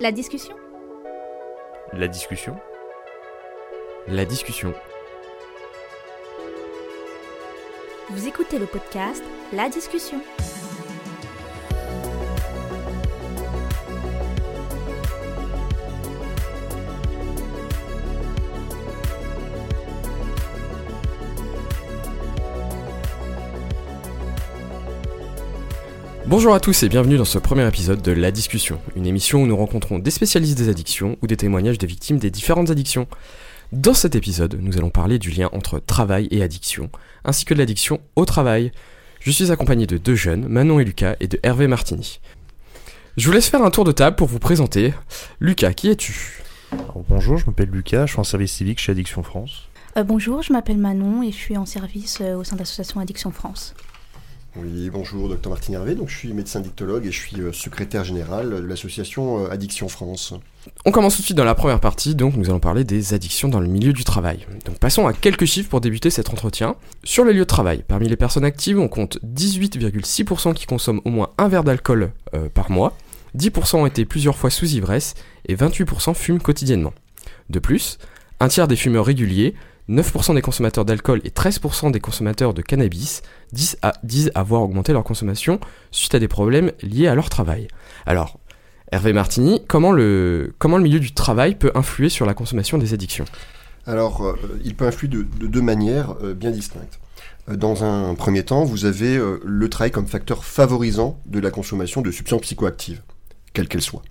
La discussion La discussion La discussion. Vous écoutez le podcast La discussion. Bonjour à tous et bienvenue dans ce premier épisode de La Discussion, une émission où nous rencontrons des spécialistes des addictions ou des témoignages des victimes des différentes addictions. Dans cet épisode, nous allons parler du lien entre travail et addiction, ainsi que de l'addiction au travail. Je suis accompagné de deux jeunes, Manon et Lucas, et de Hervé Martini. Je vous laisse faire un tour de table pour vous présenter. Lucas, qui es-tu? Alors, Bonjour, je m'appelle Lucas, je suis en service civique chez Addiction France. Euh, bonjour, je m'appelle Manon et je suis en service euh, au sein de l'association Addiction France. Oui, bonjour, docteur Martin Hervé. Donc, je suis médecin dictologue et je suis euh, secrétaire général de l'association euh, Addiction France. On commence tout de suite dans la première partie, donc nous allons parler des addictions dans le milieu du travail. Donc passons à quelques chiffres pour débuter cet entretien. Sur les lieux de travail, parmi les personnes actives, on compte 18,6% qui consomment au moins un verre d'alcool euh, par mois, 10% ont été plusieurs fois sous ivresse et 28% fument quotidiennement. De plus, un tiers des fumeurs réguliers, 9% des consommateurs d'alcool et 13% des consommateurs de cannabis disent, avoir augmenté leur consommation suite à des problèmes liés à leur travail. Alors, Hervé Martini, comment le, milieu du travail peut influer sur la consommation des addictions? Alors, euh, il peut influer de, de deux manières euh, bien distinctes. Euh, Dans un premier temps, vous avez le travail comme facteur favorisant de la consommation de substances psychoactives, quelles qu'elles soient.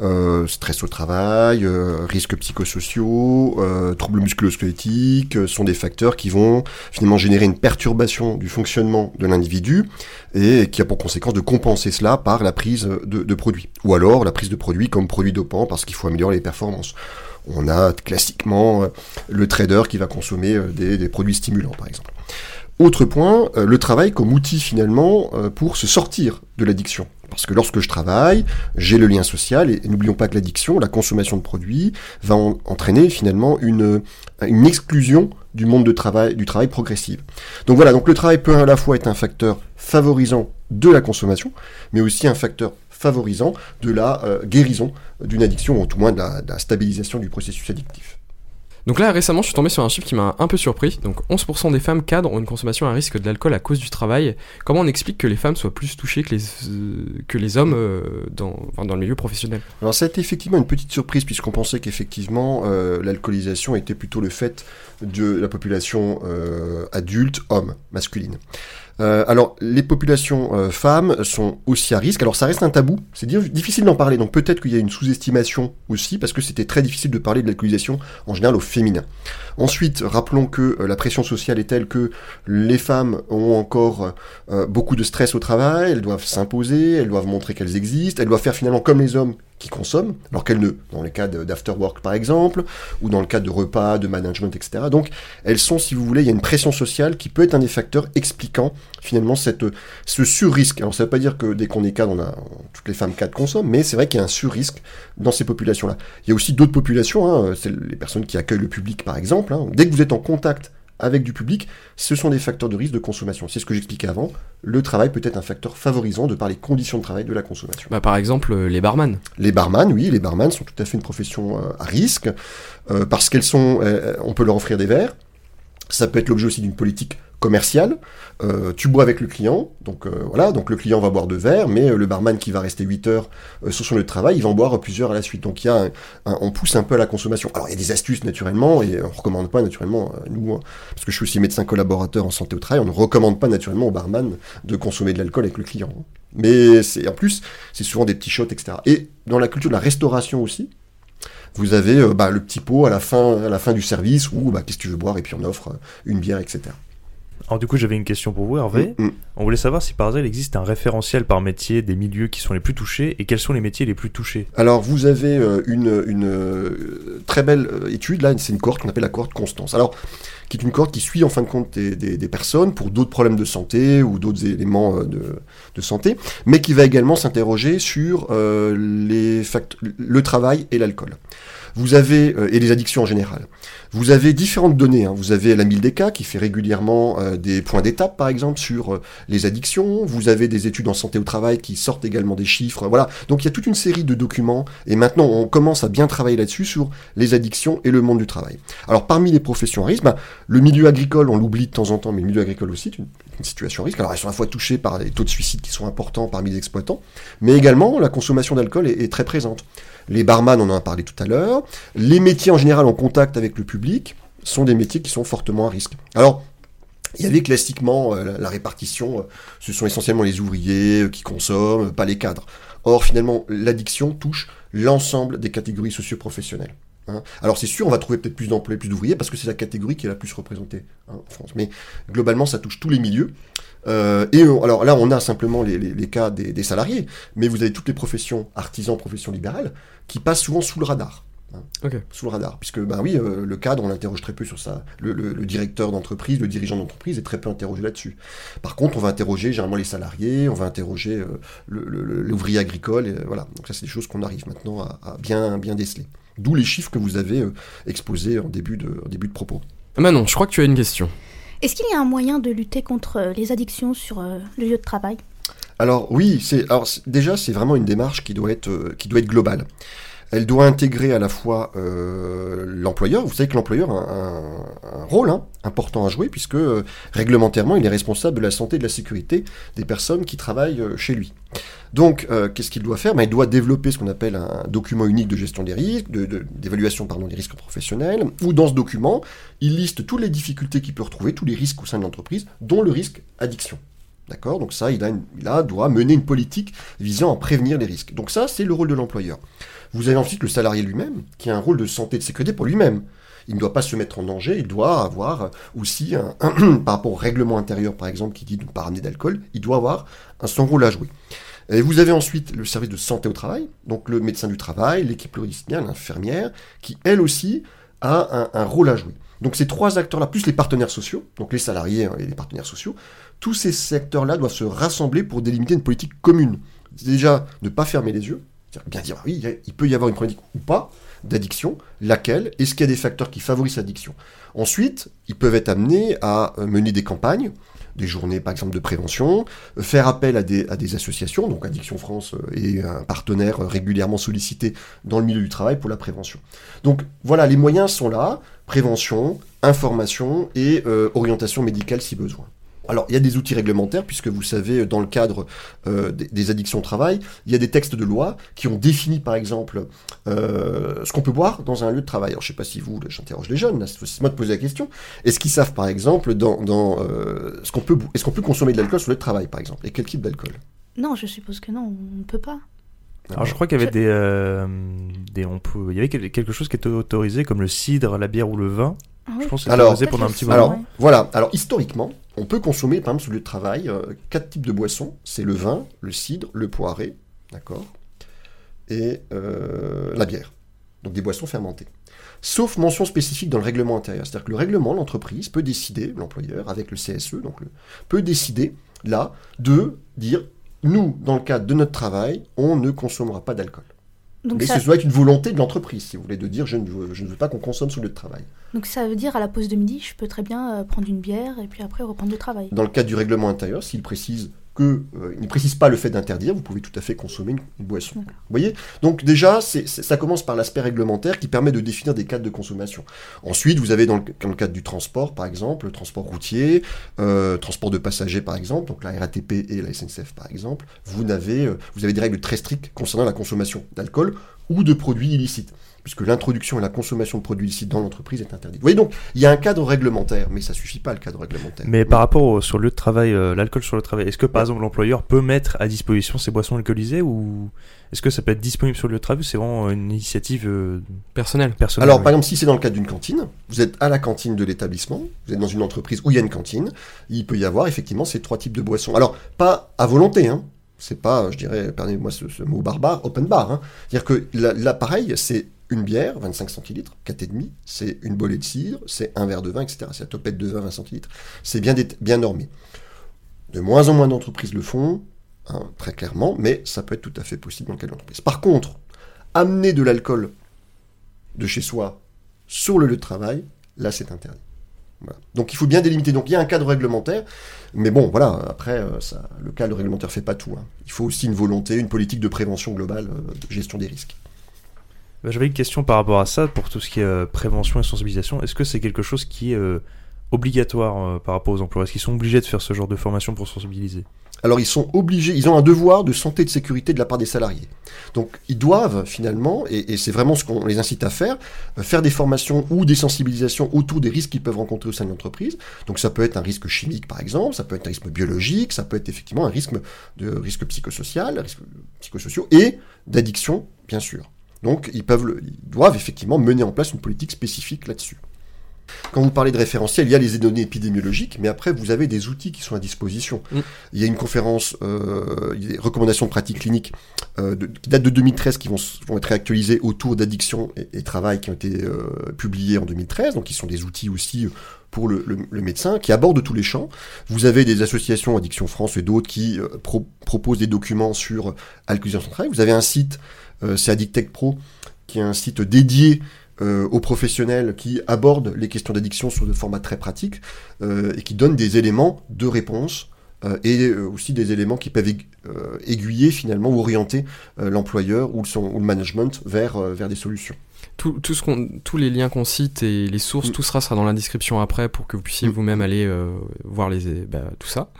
Euh, stress au travail, euh, risques psychosociaux, euh, troubles musculo-squelettiques sont des facteurs qui vont finalement générer une perturbation du fonctionnement de l'individu et qui a pour conséquence de compenser cela par la prise de, de produits. Ou alors la prise de produits comme produits dopants parce qu'il faut améliorer les performances. On a classiquement le trader qui va consommer des produits stimulants par exemple. Autre point, euh, le travail comme outil finalement euh, pour se sortir de l'addiction. Parce que lorsque je travaille, j'ai le lien social, et, n'oublions pas que l'addiction, la consommation de produits, va en- entraîner finalement une, une exclusion du monde de travail, du travail progressive. Donc voilà, donc le travail peut à la fois être un facteur favorisant de la consommation, mais aussi un facteur favorisant de la euh, guérison d'une addiction, ou tout moins de la stabilisation du processus addictif. Donc là, récemment, je suis tombé sur un chiffre qui m'a un peu surpris. Donc 11% des femmes cadres ont une consommation à risque de l'alcool à cause du travail. Comment on explique que les femmes soient plus touchées que les, euh, que les hommes euh, dans, dans le milieu professionnel? Alors ça a été effectivement une petite surprise puisqu'on pensait qu'effectivement euh, l'alcoolisation était plutôt le fait de la population adulte, homme, masculine. Euh, alors les populations euh, femmes sont aussi à risque. Alors ça reste un tabou, c'est di- difficile d'en parler. Donc peut-être qu'il y a une sous-estimation aussi parce que c'était très difficile de parler de l'alcoolisation en général au féminin. Ensuite, rappelons que euh, la pression sociale est telle que les femmes ont encore beaucoup de stress au travail, elles doivent s'imposer, elles doivent montrer qu'elles existent, elles doivent faire finalement comme les hommes qui consomment, alors qu'elles ne, dans les cas de- d'after work par exemple, ou dans le cas de repas, de management, etc. Donc elles sont, si vous voulez, il y a une pression sociale qui peut être un des facteurs expliquant finalement cette, ce sur-risque. Alors ça veut pas dire que dès qu'on est cadre, on a, toutes les femmes cadres consomment, mais c'est vrai qu'il y a un sur-risque dans ces populations-là. Il y a aussi d'autres populations, hein, c'est les personnes qui accueillent le public par exemple. hein. Dès que vous êtes en contact avec du public, ce sont des facteurs de risque de consommation. C'est ce que j'expliquais avant. Le travail peut être un facteur favorisant de par les conditions de travail de la consommation. bah, Par exemple, euh, les barman. Les barman, oui, les barman sont tout à fait une profession euh, à risque euh, parce qu'elles sont, euh, on peut leur offrir des verres. Ça peut être l'objet aussi d'une politique commerciale. Euh, tu bois avec le client, donc euh, voilà, donc le client va boire deux verres, mais euh, le barman qui va rester 8 heures sur son lieu de travail, il va en boire plusieurs à la suite. Donc il y a, un- on pousse un peu à la consommation. Alors il y a des astuces naturellement, et on recommande pas naturellement nous, hein, parce que je suis aussi médecin collaborateur en santé au travail, on ne recommande pas naturellement au barman de consommer de l'alcool avec le client. Mais c'est en plus, c'est souvent des petits shots, etc. Et dans la culture de la restauration aussi, vous avez bah, le petit pot à la fin, à la fin du service où bah, qu'est-ce que tu veux boire et puis on offre une bière, etc. Alors du coup, j'avais une question pour vous, Hervé. Mm, mm. On voulait savoir si par hasard il existe un référentiel par métier des milieux qui sont les plus touchés et quels sont les métiers les plus touchés. Alors vous avez euh, une, une euh, très belle euh, étude, là c'est une cohorte qu'on appelle la cohorte Constance. Alors, qui est une cohorte qui suit en fin de compte des, des- des personnes pour d'autres problèmes de santé ou d'autres éléments de, de santé, mais qui va également s'interroger sur euh, les le travail et l'alcool. Vous avez, euh, et les addictions en général, vous avez différentes données. hein. Vous avez la Mildeca qui fait régulièrement euh, des points d'étape, par exemple, sur euh, les addictions. Vous avez des études en santé au travail qui sortent également des chiffres. Voilà. Donc il y a toute une série de documents. Et maintenant, on commence à bien travailler là-dessus sur les addictions et le monde du travail. Alors parmi les professions à risque, ben, le milieu agricole, on l'oublie de temps en temps, mais le milieu agricole aussi, une, une situation à risque. Alors ils sont à la fois touchés par les taux de suicide qui sont importants parmi les exploitants, mais également la consommation d'alcool est très présente. Les barman, on en a parlé tout à l'heure. Les métiers en général en contact avec le public sont des métiers qui sont fortement à risque. Alors, il y avait classiquement euh, la, répartition, euh, ce sont essentiellement les ouvriers euh, qui consomment, pas les cadres. Or, finalement, l'addiction touche l'ensemble des catégories socio-professionnelles. hein. Alors c'est sûr, on va trouver peut-être plus d'employés, plus d'ouvriers, parce que c'est la catégorie qui est la plus représentée hein, en France. Mais globalement, ça touche tous les milieux. Euh, et on- alors là, on a simplement les, les- les cas des, des salariés, mais vous avez toutes les professions, artisans, professions libérales, qui passent souvent sous le radar. hein. Sous le radar. Puisque, ben oui, euh, le cadre, on l'interroge très peu sur ça. Le, le- le directeur d'entreprise, le dirigeant d'entreprise est très peu interrogé là-dessus. Par contre, on va interroger généralement les salariés, on va interroger euh, l'ouvrier agricole, et, euh, voilà. Donc ça, c'est des choses qu'on arrive maintenant à, à bien, bien déceler. D'où les chiffres que vous avez exposés en début, de, en début de propos. Manon, je crois que tu as une question. Est-ce qu'il y a un moyen de lutter contre euh, les addictions sur euh, le lieu de travail? Alors oui, c'est déjà c'est vraiment une démarche qui doit être euh, qui doit être globale. Elle doit intégrer à la fois euh, l'employeur. Vous savez que l'employeur a un, rôle hein, important à jouer puisque euh, réglementairement il est responsable de la santé et de la sécurité des personnes qui travaillent euh, chez lui. Donc qu'est-ce qu'il doit faire? Ben, Il doit développer ce qu'on appelle un document unique de gestion des risques, d'évaluation des risques professionnels. Où dans ce document il liste toutes les difficultés qu'il peut retrouver, tous les risques au sein de l'entreprise, dont le risque addiction. D'accord? Donc ça, il, doit mener une politique visant à prévenir les risques. Donc ça, c'est le rôle de l'employeur. Vous avez ensuite le salarié lui-même, qui a un rôle de santé et de sécurité pour lui-même. Il ne doit pas se mettre en danger, il doit avoir aussi, un, par rapport au règlement intérieur par exemple, qui dit de ne pas ramener d'alcool, il doit avoir son rôle à jouer. Et vous avez ensuite le service de santé au travail, donc le médecin du travail, l'équipe pluridisciplinaire, l'infirmière, qui elle aussi a un, rôle à jouer. Donc ces trois acteurs-là, plus les partenaires sociaux, donc les salariés et les partenaires sociaux, tous ces secteurs-là doivent se rassembler pour délimiter une politique commune. Déjà, ne pas fermer les yeux, bien dire, oui, il peut y avoir une politique ou pas d'addiction, laquelle, est-ce qu'il y a des facteurs qui favorisent l'addiction? Ensuite, ils peuvent être amenés à euh, mener des campagnes, des journées par exemple de prévention, euh, faire appel à des, associations, donc Addiction France euh, est un partenaire euh, régulièrement sollicité dans le milieu du travail pour la prévention. Donc voilà, les moyens sont là, prévention, information et euh, orientation médicale si besoin. Alors, il y a des outils réglementaires, puisque vous savez, dans le cadre euh, des, des addictions au travail, il y a des textes de loi qui ont défini, par exemple, euh, ce qu'on peut boire dans un lieu de travail. Alors, je ne sais pas si vous, j'interroge les jeunes, c'est moi de poser la question. Est-ce qu'ils savent, par exemple, dans, dans euh, ce qu'on peut, est-ce qu'on peut consommer de l'alcool sur le lieu de travail, par exemple? Et quel type d'alcool? Non, je suppose que non, on ne peut pas. Alors je crois qu'il y avait Je- des, euh, des on peut, il y avait quel- quelque chose qui était autorisé comme le cidre, la bière ou le vin. Ah oui. Je pense que c'était Alors, autorisé pendant un petit moment. Alors, Ouais. voilà. Alors, historiquement, on peut consommer, par exemple, sur le lieu de travail, euh, quatre types de boissons. C'est le vin, le cidre, le poiré, d'accord Et euh, la bière. Donc, des boissons fermentées. Sauf mention spécifique dans le règlement intérieur. C'est-à-dire que le règlement, l'entreprise peut décider, l'employeur, avec le CSE, donc peut décider, là, de dire, nous, dans le cadre de notre travail, on ne consommera pas d'alcool. Donc Mais ça, ce doit être une volonté de l'entreprise, si vous voulez, de dire, je ne veux, je ne veux pas qu'on consomme sur le lieu de travail. donc ça veut dire à la pause de midi, je peux très bien euh, prendre une bière et puis après reprendre le travail. Dans le cadre du règlement intérieur, s'il précise que euh, il ne précise pas le fait d'interdire, vous pouvez tout à fait consommer une, une boisson. Vous voyez? Donc déjà, ça commence par l'aspect réglementaire qui permet de définir des cadres de consommation. Ensuite, vous avez dans le, dans le cadre du transport, par exemple, le transport routier, euh, transport de passagers, par exemple, donc la RATP et la SNCF, par exemple, vous avez, euh, vous avez des règles très strictes concernant la consommation d'alcool ou de produits illicites, puisque l'introduction et la consommation de produits illicites dans l'entreprise est interdite. Vous voyez donc, il y a un cadre réglementaire, mais ça suffit pas le cadre réglementaire. Mais par rapport au, sur le lieu de travail, euh, l'alcool sur le travail, est-ce que par exemple l'employeur peut mettre à disposition ces boissons alcoolisées ou est-ce que ça peut être disponible sur le lieu de travail ou c'est vraiment une initiative euh, Personnel. personnelle Alors, oui par exemple, si c'est dans le cadre d'une cantine, vous êtes à la cantine de l'établissement, vous êtes dans une entreprise où il y a une cantine, il peut y avoir effectivement ces trois types de boissons. Alors, pas à volonté, hein. C'est pas, je dirais, pardonnez-moi ce, ce mot barbare, open bar. Hein. C'est-à-dire que là, là, pareil, c'est une bière, 25 centilitres, 4,5, c'est une bolée de cidre, c'est un verre de vin, etc. C'est la topette de vin, 20 centilitres. C'est bien, bien normé. De moins en moins d'entreprises le font, hein, très clairement, mais ça peut être tout à fait possible dans le cadre de l'entreprise. Par contre, amener de l'alcool de chez soi sur le lieu de travail, là c'est interdit. Donc il faut bien délimiter. Donc il y a un cadre réglementaire, mais bon, voilà, après, euh, ça, le cadre réglementaire fait pas tout. hein. Il faut aussi une volonté, une politique de prévention globale, euh, de gestion des risques. Bah, J'avais une question par rapport à ça, pour tout ce qui est euh, prévention et sensibilisation. Est-ce que c'est quelque chose qui est euh, obligatoire euh, par rapport aux employeurs Est-ce qu'ils sont obligés de faire ce genre de formation pour sensibiliser? Alors ils sont obligés, ils ont un devoir de santé et de sécurité de la part des salariés. Donc ils doivent finalement, et, c'est vraiment ce qu'on les incite à faire, faire des formations ou des sensibilisations autour des risques qu'ils peuvent rencontrer au sein de l'entreprise. Donc ça peut être un risque chimique par exemple, ça peut être un risque biologique, ça peut être effectivement un risque de risque psychosocial, risque psychosociaux et d'addiction bien sûr. Donc ils peuvent, le- ils doivent effectivement mener en place une politique spécifique là-dessus. Quand vous parlez de référentiel, il y a les données épidémiologiques, mais après, vous avez des outils qui sont à disposition. Mm. Il y a une conférence, euh, il y a des recommandations de pratiques cliniques euh, de- qui datent de 2013, qui vont, être réactualisées autour d'addiction et, et travail, qui ont été euh, publiées en 2013, donc qui sont des outils aussi pour le, le- le médecin, qui abordent tous les champs. Vous avez des associations, Addiction France et d'autres, qui pro- proposent des documents sur alcoolisation travail. Vous avez un site, c'est Addictech Pro, qui est un site dédié euh, aux professionnels qui abordent les questions d'addiction sur des formats très pratiques euh, et qui donnent des éléments de réponse euh, et euh, aussi des éléments qui peuvent aiguiller euh, finalement ou orienter euh, l'employeur ou, ou le management vers, euh, vers des solutions. Tout, tout ce tous les liens qu'on cite et les sources, Mm. tout sera, sera dans la description après pour que vous puissiez Mm. vous-même aller euh, voir les, bah, tout ça.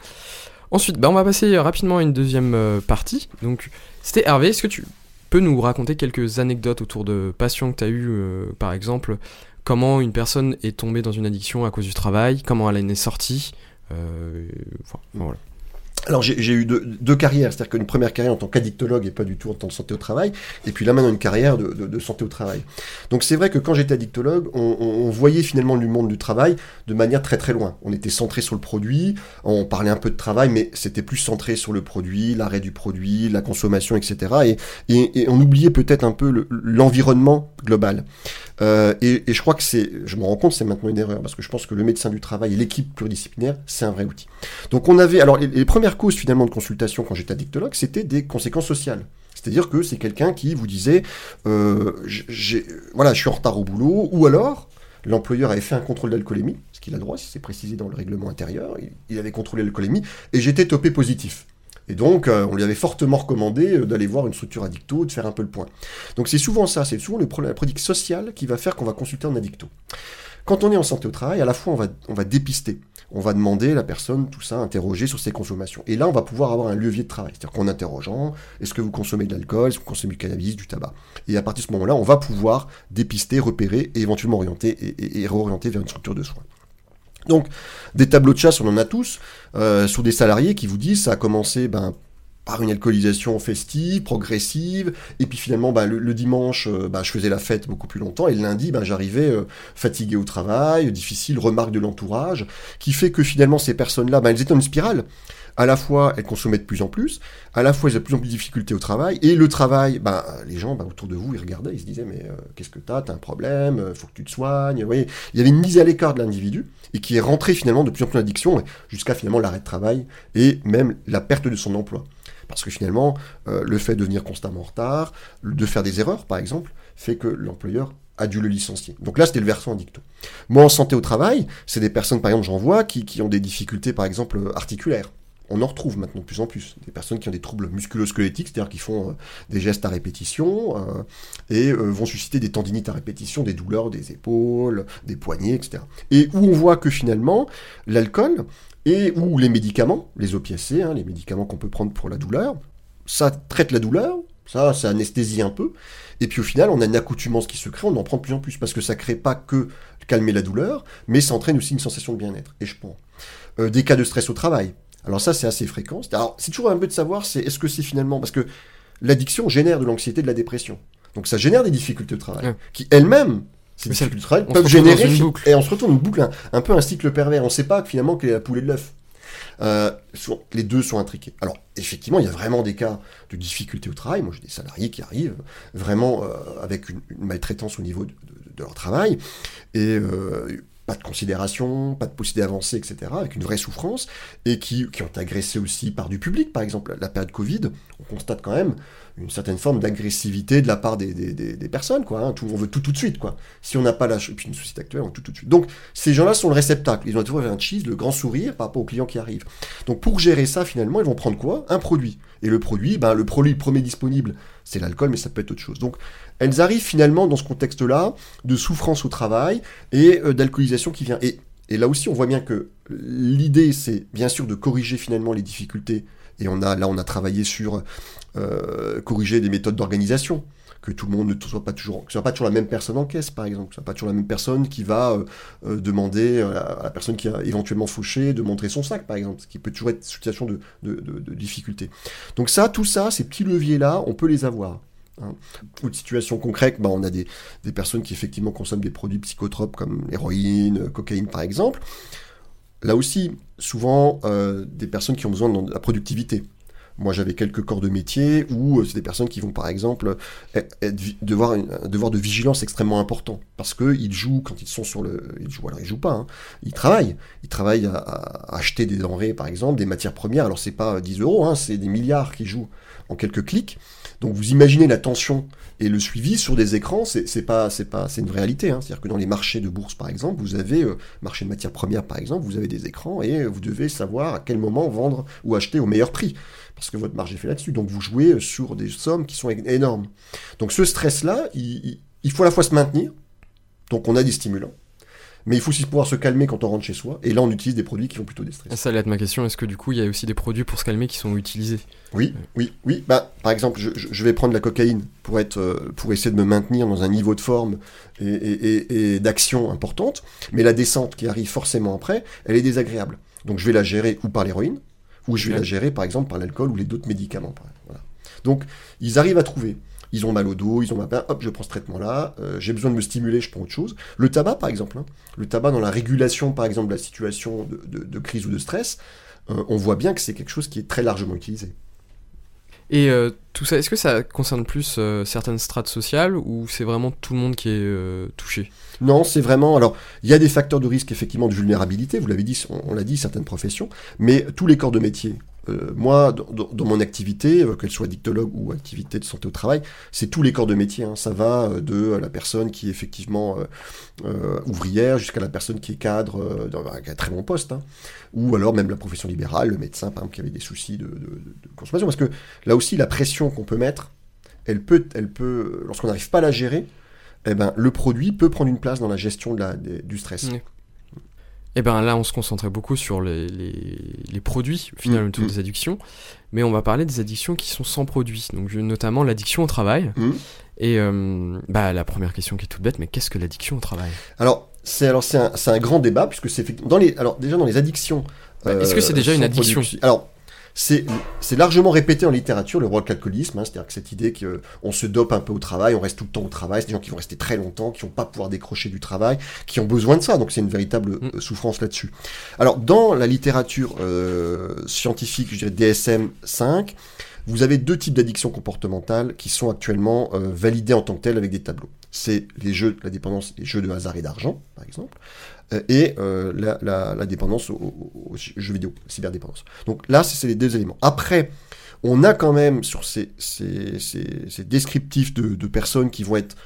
Ensuite, bah, on va passer rapidement à une deuxième euh, partie. Donc, c'était Hervé. Est-ce que tu peux nous raconter quelques anecdotes autour de passions que tu as eues, euh, par exemple Comment une personne est tombée dans une addiction à cause du travail Comment elle en est sortie Euh, voilà. Alors j'ai eu deux, deux carrières, c'est-à-dire qu'une première carrière en tant qu'addictologue et pas du tout en tant que santé au travail, et puis là maintenant une carrière de, de- de santé au travail. Donc c'est vrai que quand j'étais addictologue, on, on- voyait finalement le monde du travail de manière très très loin. On était centré sur le produit, on parlait un peu de travail, mais c'était plus centré sur le produit, l'arrêt du produit, la consommation, etc. Et, et- et on oubliait peut-être un peu le- l'environnement global. Euh, et, et je crois que c'est, je me rends compte, c'est maintenant une erreur, parce que je pense que le médecin du travail et l'équipe pluridisciplinaire, c'est un vrai outil. Donc on avait, alors les, les premières causes finalement de consultation quand j'étais addictologue, c'était des conséquences sociales. C'est-à-dire que c'est quelqu'un qui vous disait, euh, voilà, je suis en retard au boulot, ou alors l'employeur avait fait un contrôle d'alcoolémie, ce qu'il a droit, si c'est précisé dans le règlement intérieur, il, il avait contrôlé l'alcoolémie, et j'étais topé positif. Et donc, euh, on lui avait fortement recommandé euh, d'aller voir une structure addicto, de faire un peu le point. Donc c'est souvent ça, c'est souvent le problème, la politique sociale qui va faire qu'on va consulter un addicto. Quand on est en santé au travail, à la fois on va, on va dépister, on va demander à la personne tout ça, interroger sur ses consommations. Et là, on va pouvoir avoir un levier de travail, c'est-à-dire qu'en interrogeant, est-ce que vous consommez de l'alcool, est-ce que vous consommez du cannabis, du tabac? Et à partir de ce moment-là, on va pouvoir dépister, repérer et éventuellement orienter et réorienter vers une structure de soins. Donc, des tableaux de chasse, on en a tous, euh, sur des salariés qui vous disent ça a commencé ben, par une alcoolisation festive, progressive, et puis finalement, ben, le, dimanche, euh, ben, je faisais la fête beaucoup plus longtemps, et le lundi, ben, j'arrivais euh, fatigué au travail, difficile, remarque de l'entourage, qui fait que finalement, ces personnes-là, ben, elles étaient une spirale. À la fois, elles consommaient de plus en plus, à la fois, elles avaient de plus en plus de difficultés au travail, et le travail, ben, les gens ben, autour de vous, ils regardaient, ils se disaient, mais euh, qu'est-ce que t'as, t'as un problème, euh, faut que tu te soignes, vous voyez. Il y avait une mise à l'écart de l'individu, et qui est rentré finalement de plus en plus d'addiction, jusqu'à finalement l'arrêt de travail, et même la perte de son emploi. Parce que finalement, euh, le fait de venir constamment en retard, de faire des erreurs, par exemple, fait que l'employeur a dû le licencier. Donc là, c'était le versant addicto. Moi, en santé au travail, c'est des personnes, par exemple, j'en vois, qui, qui ont des difficultés, par exemple, articulaires. On en retrouve maintenant de plus en plus. Des personnes qui ont des troubles musculo-squelettiques, c'est-à-dire qui font euh, des gestes à répétition euh, et euh, vont susciter des tendinites à répétition, des douleurs des épaules, des poignets, etc. Et où on voit que finalement, l'alcool et ou les médicaments, les opiacés, hein, les médicaments qu'on peut prendre pour la douleur, ça traite la douleur, ça, ça anesthésie un peu, et puis au final, on a une accoutumance qui se crée, on en prend de plus en plus, parce que ça crée pas que calmer la douleur, mais ça entraîne aussi une sensation de bien-être. Et je prends des cas de stress au travail. Alors ça, c'est assez fréquent. Alors, c'est toujours un peu de savoir, c'est est-ce que c'est finalement parce que l'addiction génère de l'anxiété, de la dépression. Donc ça génère des difficultés au travail, Ouais. qui elles-mêmes, ces difficultés au travail, peuvent générer et on se retrouve dans une boucle, un, un peu un cycle pervers. On ne sait pas que finalement quelle est la poule et l'œuf. Euh, les deux sont intriqués. Alors, effectivement, il y a vraiment des cas de difficultés au travail. Moi, j'ai des salariés qui arrivent vraiment euh, avec une, une maltraitance au niveau de, de- de leur travail. Et euh, pas de considération, pas de possibilité d'avancer, etc., avec une vraie souffrance, et qui, qui ont agressé aussi par du public, par exemple. La période Covid, on constate quand même une certaine forme d'agressivité de la part des, des, personnes, quoi. Hein. On veut tout tout de suite, quoi. Si on n'a pas la... Et puis une société actuelle, on veut tout tout de suite. Donc, ces gens-là sont le réceptacle. Ils ont toujours un cheese, le grand sourire par rapport aux clients qui arrivent. Donc, pour gérer ça, finalement, ils vont prendre quoi? Un produit. Et le produit, ben, le produit premier disponible, c'est l'alcool, mais ça peut être autre chose. Donc, elles arrivent finalement dans ce contexte-là de souffrance au travail et euh, d'alcoolisation qui vient. Et, là aussi, on voit bien que l'idée, c'est bien sûr de corriger finalement les difficultés. Et on a, là, on a travaillé sur euh, corriger des méthodes d'organisation que tout le monde ne soit pas toujours, soit pas toujours la même personne en caisse, par exemple, que ce soit pas toujours la même personne qui va euh, euh, demander à la personne qui a éventuellement fauché de montrer son sac, par exemple, ce qui peut toujours être une situation de, de, difficulté. Donc ça, tout ça, ces petits leviers-là, on peut les avoir. Hein. Ou de situation concrète, bah, on a des, des, personnes qui effectivement consomment des produits psychotropes comme l'héroïne, cocaïne par exemple. Là aussi, souvent, des personnes qui ont besoin de la productivité. Moi, j'avais quelques corps de métier où euh, c'est des personnes qui vont, par exemple, être, devoir un devoir de vigilance extrêmement important parce qu'ils jouent quand ils sont sur le, ils jouent alors ils jouent pas, hein. ils travaillent, ils travaillent à, acheter des denrées, par exemple, des matières premières. Alors c'est pas 10 euros, hein, c'est des milliards qui jouent en quelques clics. Donc vous imaginez la tension et le suivi sur des écrans, c'est pas, c'est pas, c'est une réalité. Hein. C'est-à-dire que dans les marchés de bourse, par exemple, vous avez euh, marché de matières premières, par exemple, vous avez des écrans et vous devez savoir à quel moment vendre ou acheter au meilleur prix parce que votre marge est fait là-dessus. Donc vous jouez sur des sommes qui sont énormes. Donc ce stress-là, il, faut à la fois se maintenir, donc on a des stimulants, mais il faut aussi pouvoir se calmer quand on rentre chez soi, et là on utilise des produits qui vont plutôt déstresser. Ça allait être ma question, est-ce que du coup il y a aussi des produits pour se calmer qui sont utilisés? Oui, oui, oui. Bah, par exemple, je, vais prendre la cocaïne pour, être, euh, pour essayer de me maintenir dans un niveau de forme et, et d'action importante, mais la descente qui arrive forcément après, elle est désagréable. Donc je vais la gérer ou par l'héroïne, ou je vais la gérer par exemple par l'alcool ou les d'autres médicaments. Donc ils arrivent à trouver. Ils ont mal au dos, ils ont mal, hop, je prends ce traitement-là, euh, j'ai besoin de me stimuler, je prends autre chose. Le tabac, par exemple, hein. le tabac dans la régulation, par exemple, de la situation de, crise ou de stress, euh, on voit bien que c'est quelque chose qui est très largement utilisé. Et euh, tout ça, est-ce que ça concerne plus certaines strates sociales ou c'est vraiment tout le monde qui est touché? Non, c'est vraiment. Alors, il y a des facteurs de risque, effectivement, de vulnérabilité, vous l'avez dit, on, l'a dit, certaines professions, mais tous les corps de métier. Euh, moi, dans, mon activité, euh, qu'elle soit dictologue ou activité de santé au travail, c'est tous les corps de métier. Hein. Ça va euh, de la personne qui est effectivement ouvrière jusqu'à la personne qui est cadre, qui a un très bon poste, hein. ou alors même la profession libérale, le médecin, par exemple, qui avait des soucis de, consommation. Parce que là aussi, la pression qu'on peut mettre, elle peut, elle peut lorsqu'on n'arrive pas à la gérer, eh ben, le produit peut prendre une place dans la gestion du stress. Eh ben là, on se concentrait beaucoup sur les, les, produits, finalement, mmh, mmh. des addictions, mais on va parler des addictions qui sont sans produits, donc notamment l'addiction au travail. Mmh. Et euh, bah, la première question qui est toute bête, mais qu'est-ce que l'addiction au travail? Alors, c'est alors c'est un, un, grand débat puisque c'est dans les alors déjà dans les addictions. Bah, est-ce que c'est déjà une addiction? Alors c'est largement répété en littérature, le roi de l'alcoolisme, hein, c'est-à-dire que cette idée qu'on se dope un peu au travail, on reste tout le temps au travail, c'est des gens qui vont rester très longtemps, qui vont pas pouvoir décrocher du travail, qui ont besoin de ça, donc c'est une véritable mm. euh, souffrance là-dessus. Alors, dans la littérature euh, scientifique, je dirais DSM 5, vous avez deux types d'addictions comportementales qui sont actuellement euh, validées en tant que telles avec des tableaux. C'est les jeux, la dépendance, les jeux de hasard et d'argent, par exemple, et euh, la, dépendance aux, jeux vidéo, cyberdépendance. Donc là, c'est les deux éléments. Après, on a quand même sur ces, ces, descriptifs de, personnes qui vont être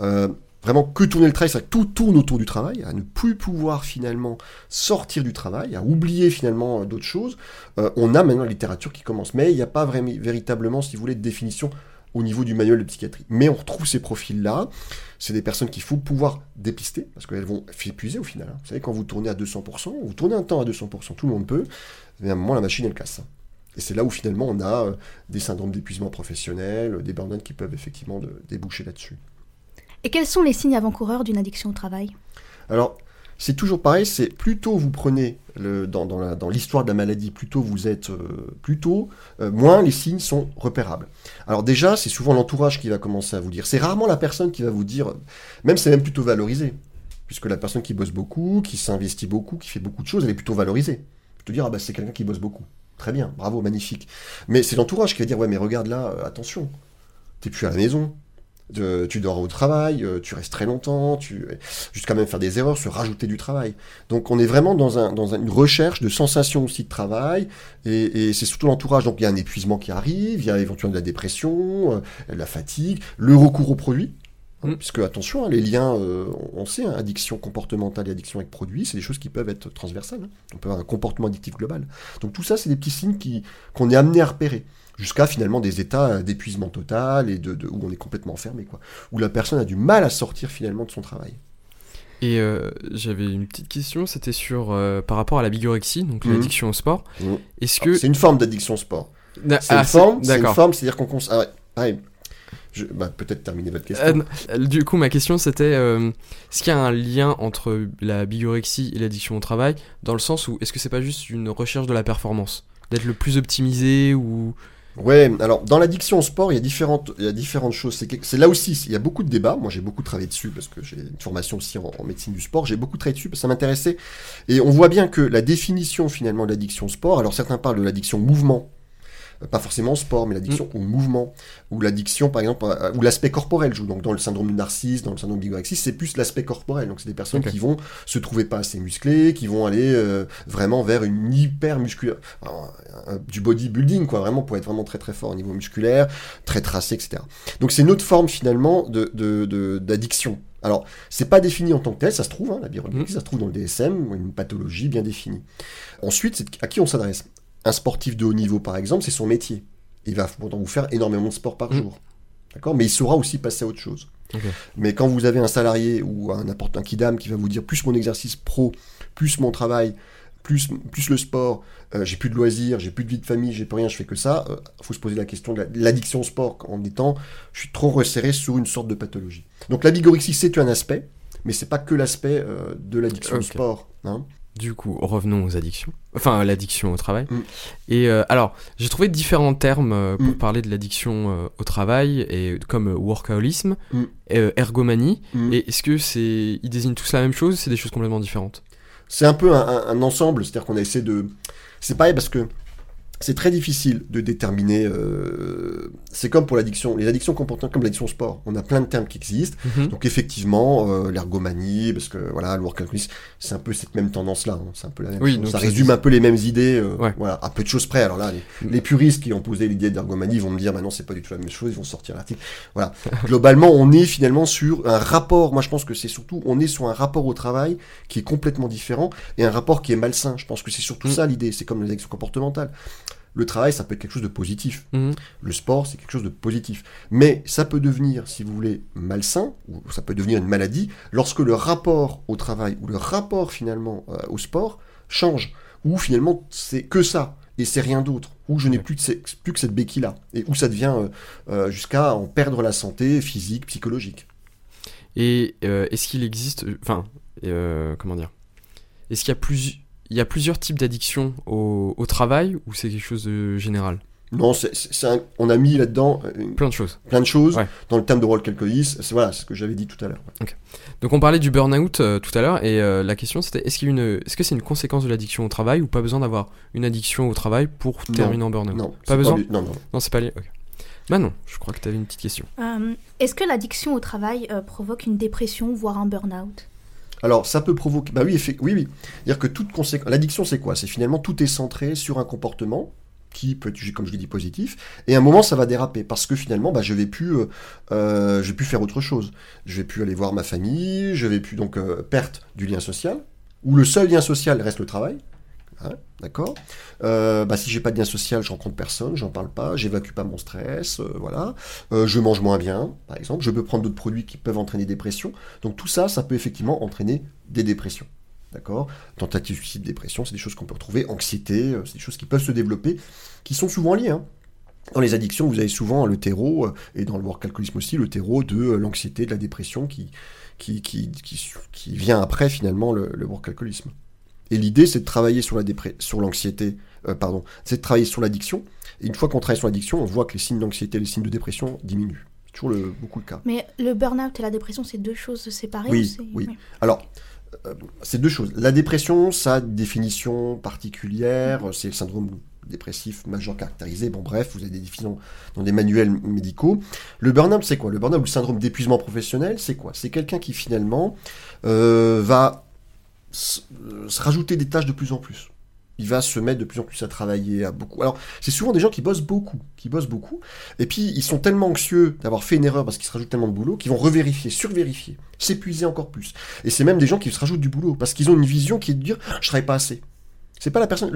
euh, vraiment que tourner le travail, que tout tourne autour du travail, à ne plus pouvoir finalement sortir du travail, à oublier finalement d'autres choses. on a maintenant la littérature qui commence, mais il n'y a pas vraiment, véritablement, si vous voulez, de définition au niveau du manuel de psychiatrie. Mais on retrouve ces profils-là. C'est des personnes qu'il faut pouvoir dépister, parce qu'elles vont s'épuiser au final. Hein. Vous savez, quand vous tournez à 200%, vous tournez un temps à 200%, tout le monde peut, mais à un moment, la machine, elle casse. Et c'est là où finalement, on a euh, des syndromes d'épuisement professionnel, des burn qui peuvent effectivement déboucher là-dessus. Et quels sont les signes avant-coureurs d'une addiction au travail? Alors, c'est toujours pareil, c'est plutôt vous prenez dans, l'histoire de la maladie, plutôt vous êtes euh, plutôt, euh, moins les signes sont repérables. Alors déjà, c'est souvent l'entourage qui va commencer à vous dire. C'est rarement la personne qui va vous dire, même c'est même plutôt valorisé, puisque la personne qui bosse beaucoup, qui s'investit beaucoup, qui fait beaucoup de choses, elle est plutôt valorisée. te dire, ah bah c'est quelqu'un qui bosse beaucoup. Très bien, bravo, magnifique. Mais c'est l'entourage qui va dire, ouais mais regarde là, euh, attention, t'es plus à la maison, de- tu dors au travail, euh, tu restes très longtemps, tu jusqu'à même faire des erreurs, se rajouter du travail. Donc on est vraiment dans, un, dans un- une recherche de sensations aussi de travail, et, et c'est surtout l'entourage. Donc il y a un épuisement qui arrive, il y a éventuellement de la dépression, euh, de la fatigue, le recours aux produits. hein, Mm. Puisque attention, hein, les liens, euh, on sait, hein, addiction comportementale et addiction avec produits, c'est des choses qui peuvent être transversales. hein. On peut avoir un comportement addictif global. Donc tout ça, c'est des petits signes qu'on est amené à repérer jusqu'à finalement des états d'épuisement total et de, de- où on est complètement enfermé, quoi. Où la personne a du mal à sortir finalement de son travail. Et euh, j'avais une petite question, c'était sur euh, par rapport à la bigorexie, donc Mhm. l'addiction au sport. Mhm. Est-ce Alors, que C'est une forme d'addiction au sport. C'est ah, une forme, c'est une forme, c'est-à-dire qu'on cons... ah ouais, pareil. Je... Bah, peut-être terminer votre question. Euh, euh, du coup, ma question c'était euh, est-ce qu'il y a un lien entre la bigorexie et l'addiction au travail dans le sens où est-ce que c'est pas juste une recherche de la performance d'être le plus optimisé ou Ouais, alors dans l'addiction au sport, il y a différentes, il y a différentes choses. C'est là aussi, il y a beaucoup de débats. Moi, j'ai beaucoup travaillé dessus parce que j'ai une formation aussi en, médecine du sport. J'ai beaucoup travaillé dessus parce que ça m'intéressait. Et on voit bien que la définition finalement de l'addiction au sport, alors certains parlent de l'addiction mouvement, pas forcément au sport, mais l'addiction au mouvement, ou l'addiction par exemple, où l'aspect corporel joue. Donc dans le syndrome du narcisse, dans le syndrome bigorexie, c'est plus l'aspect corporel. Donc c'est des personnes qui vont se trouver pas assez musclées, qui vont aller euh, vraiment vers une hyper musculaire, du bodybuilding quoi, vraiment pour être vraiment très très fort au niveau musculaire, très tracé, etc. Donc c'est une autre forme finalement de de- de- d'addiction. Alors, c'est pas défini en tant que tel, ça se trouve, hein, la bigorexie, ça se trouve dans le DSM, une pathologie bien définie. Ensuite, c'est à qui on s'adresse Un sportif de haut niveau, par exemple, c'est son métier. Il va pourtant vous faire énormément de sport par Mm. jour. D'accord? Mais il saura aussi passer à autre chose. Mais quand vous avez un salarié ou un un kidam qui va vous dire plus mon exercice pro, plus mon travail, plus, plus le sport, euh, j'ai plus de loisirs, j'ai plus de vie de famille, j'ai plus rien, je fais que ça, il faut se poser la question de la- de l'addiction au sport en étant, je suis trop resserré sur une sorte de pathologie. Donc la bigorexie, c'est un aspect, mais c'est pas que l'aspect euh, de l'addiction au sport. hein. Du coup, revenons aux addictions. Enfin, à l'addiction au travail. Mm. Et euh, alors, j'ai trouvé différents termes euh, pour Mm. parler de l'addiction euh, au travail, et comme workaholisme, Mm. ergomanie. Et est-ce que c'est, ils désignent tous la même chose ou c'est des choses complètement différentes? C'est un peu un, un- un ensemble, c'est-à-dire qu'on a essayé de... C'est pareil parce que c'est très difficile de déterminer... euh, C'est comme pour l'addiction, les addictions comportant comme l'addiction sport. On a plein de termes qui existent. Mhm. Donc effectivement, euh, l'ergomanie, parce que voilà, le workaholisme, c'est un peu cette même tendance-là. hein, c'est un peu la même Oui, chose. donc Ça résume un peu les mêmes idées. euh, Ouais. Voilà, à peu de choses près. Alors là, les, Mm. les puristes qui ont posé l'idée d'ergomanie vont me dire, bah non, c'est pas du tout la même chose. Ils vont sortir l'article. Voilà. Globalement, on est finalement sur un rapport. Moi, je pense que c'est surtout, on est sur un rapport au travail qui est complètement différent et un rapport qui est malsain. Je pense que c'est surtout Mm. ça l'idée. C'est comme les addictions comportementales. Le travail, ça peut être quelque chose de positif. Mhm. Le sport, c'est quelque chose de positif. Mais ça peut devenir, si vous voulez, malsain, ou ça peut devenir une maladie, lorsque le rapport au travail, ou le rapport finalement euh, au sport, change. Ou finalement, c'est que ça, et c'est rien d'autre. Ou je n'ai Ouais. plus, plus que cette béquille-là. Et où ça devient euh, euh, jusqu'à en perdre la santé physique, psychologique. Et est-ce qu'il existe, enfin, comment dire, est-ce qu'il y a plus, il y a plusieurs types d'addictions au, au travail ou c'est quelque chose de général? Non, un- on a mis là-dedans euh, Plein de choses. plein de choses. Ouais. Dans le terme de rôle calculiste, c'est voilà, ce que j'avais dit tout à l'heure. Donc on parlait du burn-out euh, tout à l'heure et euh, la question c'était est-ce que c'est une conséquence de l'addiction au travail ou pas besoin d'avoir une addiction au travail pour Non. terminer en burn-out? Non, Pas besoin? lui- Non, non. Non, c'est pas lié. ok. Bah non, je crois que tu avais une petite question. Euh, Est-ce que l'addiction au travail euh, provoque une dépression, voire un burn-out? Alors, ça peut provoquer. Bah oui, oui, oui. C'est-à-dire que toute conséquence. L'addiction, c'est quoi? C'est finalement tout est centré sur un comportement qui peut être comme je l'ai dit, positif. Et à un moment, ça va déraper parce que finalement, bah, je vais plus, euh, euh, je vais plus faire autre chose. Je vais plus aller voir ma famille. Je vais plus donc euh, perte du lien social. Ou le seul lien social reste le travail. Hein, D'accord. Euh, bah, si pas de lien social, je rencontre personne, j'en parle pas, j'évacue pas mon stress, euh, voilà. Euh, je mange moins bien, par exemple. Je peux prendre d'autres produits qui peuvent entraîner des. Donc tout ça, ça peut effectivement entraîner des dépressions. D'accord Tentative de suicide, dépression, c'est des choses qu'on peut retrouver. Anxiété, euh, c'est des choses qui peuvent se développer, qui sont souvent liées. hein. Dans les addictions, vous avez souvent le terreau, et dans le workalcoolisme aussi, le terreau de l'anxiété, de la dépression qui, qui, qui, qui, vient après finalement le, le workalcoolisme. Et l'idée, c'est de travailler sur la dépre- sur l'anxiété, euh, pardon, c'est de travailler sur l'addiction. Et une fois qu'on travaille sur l'addiction, on voit que les signes d'anxiété, les signes de dépression diminuent. C'est toujours le, beaucoup le cas. Mais le burn-out et la dépression, c'est deux choses séparées Oui, ou oui. Alors, euh, c'est deux choses. La dépression, sa définition particulière, c'est le syndrome dépressif majeur caractérisé, bon bref, vous avez des définitions dans des manuels médicaux. Le burn-out, c'est quoi? Le burn-out ou le syndrome d'épuisement professionnel, c'est quoi? C'est quelqu'un qui finalement euh, va se rajouter des tâches de plus en plus il va se mettre de plus en plus à travailler, à beaucoup. Alors, c'est souvent des gens qui bossent beaucoup, qui bossent beaucoup, et puis ils sont tellement anxieux d'avoir fait une erreur parce qu'ils se rajoutent tellement de boulot qu'ils vont revérifier, survérifier, s'épuiser encore plus. Et c'est même des gens qui se rajoutent du boulot parce qu'ils ont une vision qui est de dire je travaille pas assez. C'est pas la personne,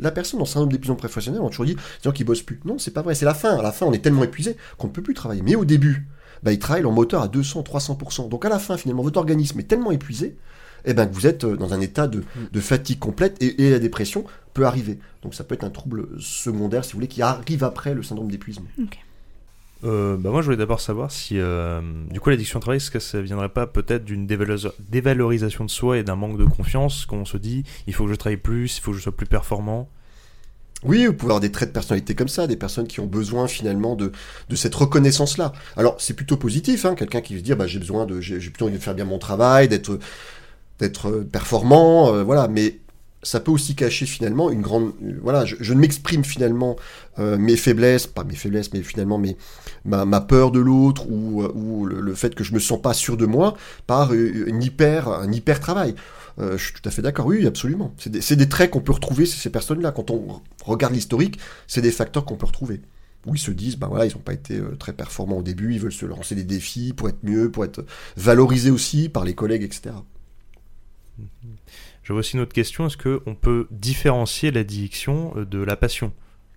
la personne dans le syndrome d'épuisement professionnel, on a toujours dit, des gens qui bossent plus. Non, c'est pas vrai, c'est la fin. À la fin, on est tellement épuisé qu'on ne peut plus travailler. Mais au début, bah, ils travaillent en moteur à 200, 300%. Donc à la fin, finalement, votre organisme est tellement épuisé eh ben, vous êtes euh, dans un état de, mm. fatigue complète et, la dépression peut arriver. Donc ça peut être un trouble secondaire, si vous voulez, qui arrive après le syndrome d'épuisement. Euh, bah moi, je voulais d'abord savoir si, euh, du coup, l'addiction au travail, est-ce que ça viendrait pas peut-être d'une dévalorisation de soi et d'un manque de confiance, qu'on se dit, il faut que je travaille plus, il faut que je sois plus performant? Oui, vous pouvez avoir des traits de personnalité comme ça, des personnes qui ont besoin finalement de, de cette reconnaissance-là. Alors c'est plutôt positif, hein, quelqu'un qui veut se dire bah, j'ai besoin de, j'ai plutôt envie de faire bien mon travail, d'être d'être performant, euh, voilà, mais ça peut aussi cacher finalement une grande voilà je, ne m'exprime finalement euh, mes faiblesses pas mes faiblesses mais finalement ma, peur de l'autre ou, euh, ou le, fait que je me sens pas sûr de moi par hyper un hyper travail. Je suis tout à fait d'accord. Oui absolument. C'est des, traits qu'on peut retrouver ces personnes là quand on regarde l'historique c'est des facteurs qu'on peut retrouver. Où ils se disent ben voilà ils n'ont pas été très performants au début. Ils veulent se lancer des défis pour être mieux pour être valorisés aussi par les collègues etc je vois aussi une autre question est-ce qu'on peut différencier l'addiction euh, de la passion?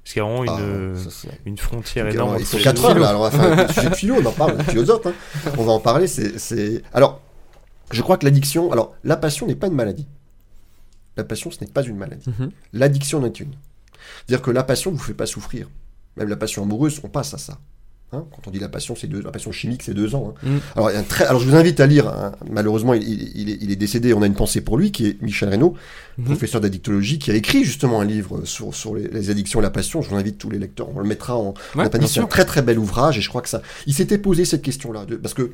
Est-ce qu'il y a vraiment une, ah, une frontière énorme Il faut 4 heures là, alors on va faire un sujet de philo, on en parle, philosophe, hein. on va en parler. C'est, Alors, je crois que l'addiction, alors la passion n'est pas une maladie. La passion, ce n'est pas une maladie. Mhm. L'addiction en est une. C'est-à-dire que la passion ne vous fait pas souffrir. Même la passion amoureuse, on passe à ça. Hein, quand on dit la passion, c'est deux, la passion chimique, c'est deux ans. Hein. Mm. Alors, un très, alors, je vous invite à lire. Hein, malheureusement, il, il, est, il, est, décédé. On a une pensée pour lui, qui est Michel Reynaud, mm-hmm. professeur d'addictologie, qui a écrit justement un livre sur, sur les, addictions et la passion. Je vous invite tous les lecteurs. On le mettra en. c'est un très très bel ouvrage, et je crois que ça. Il s'était posé cette question-là, parce que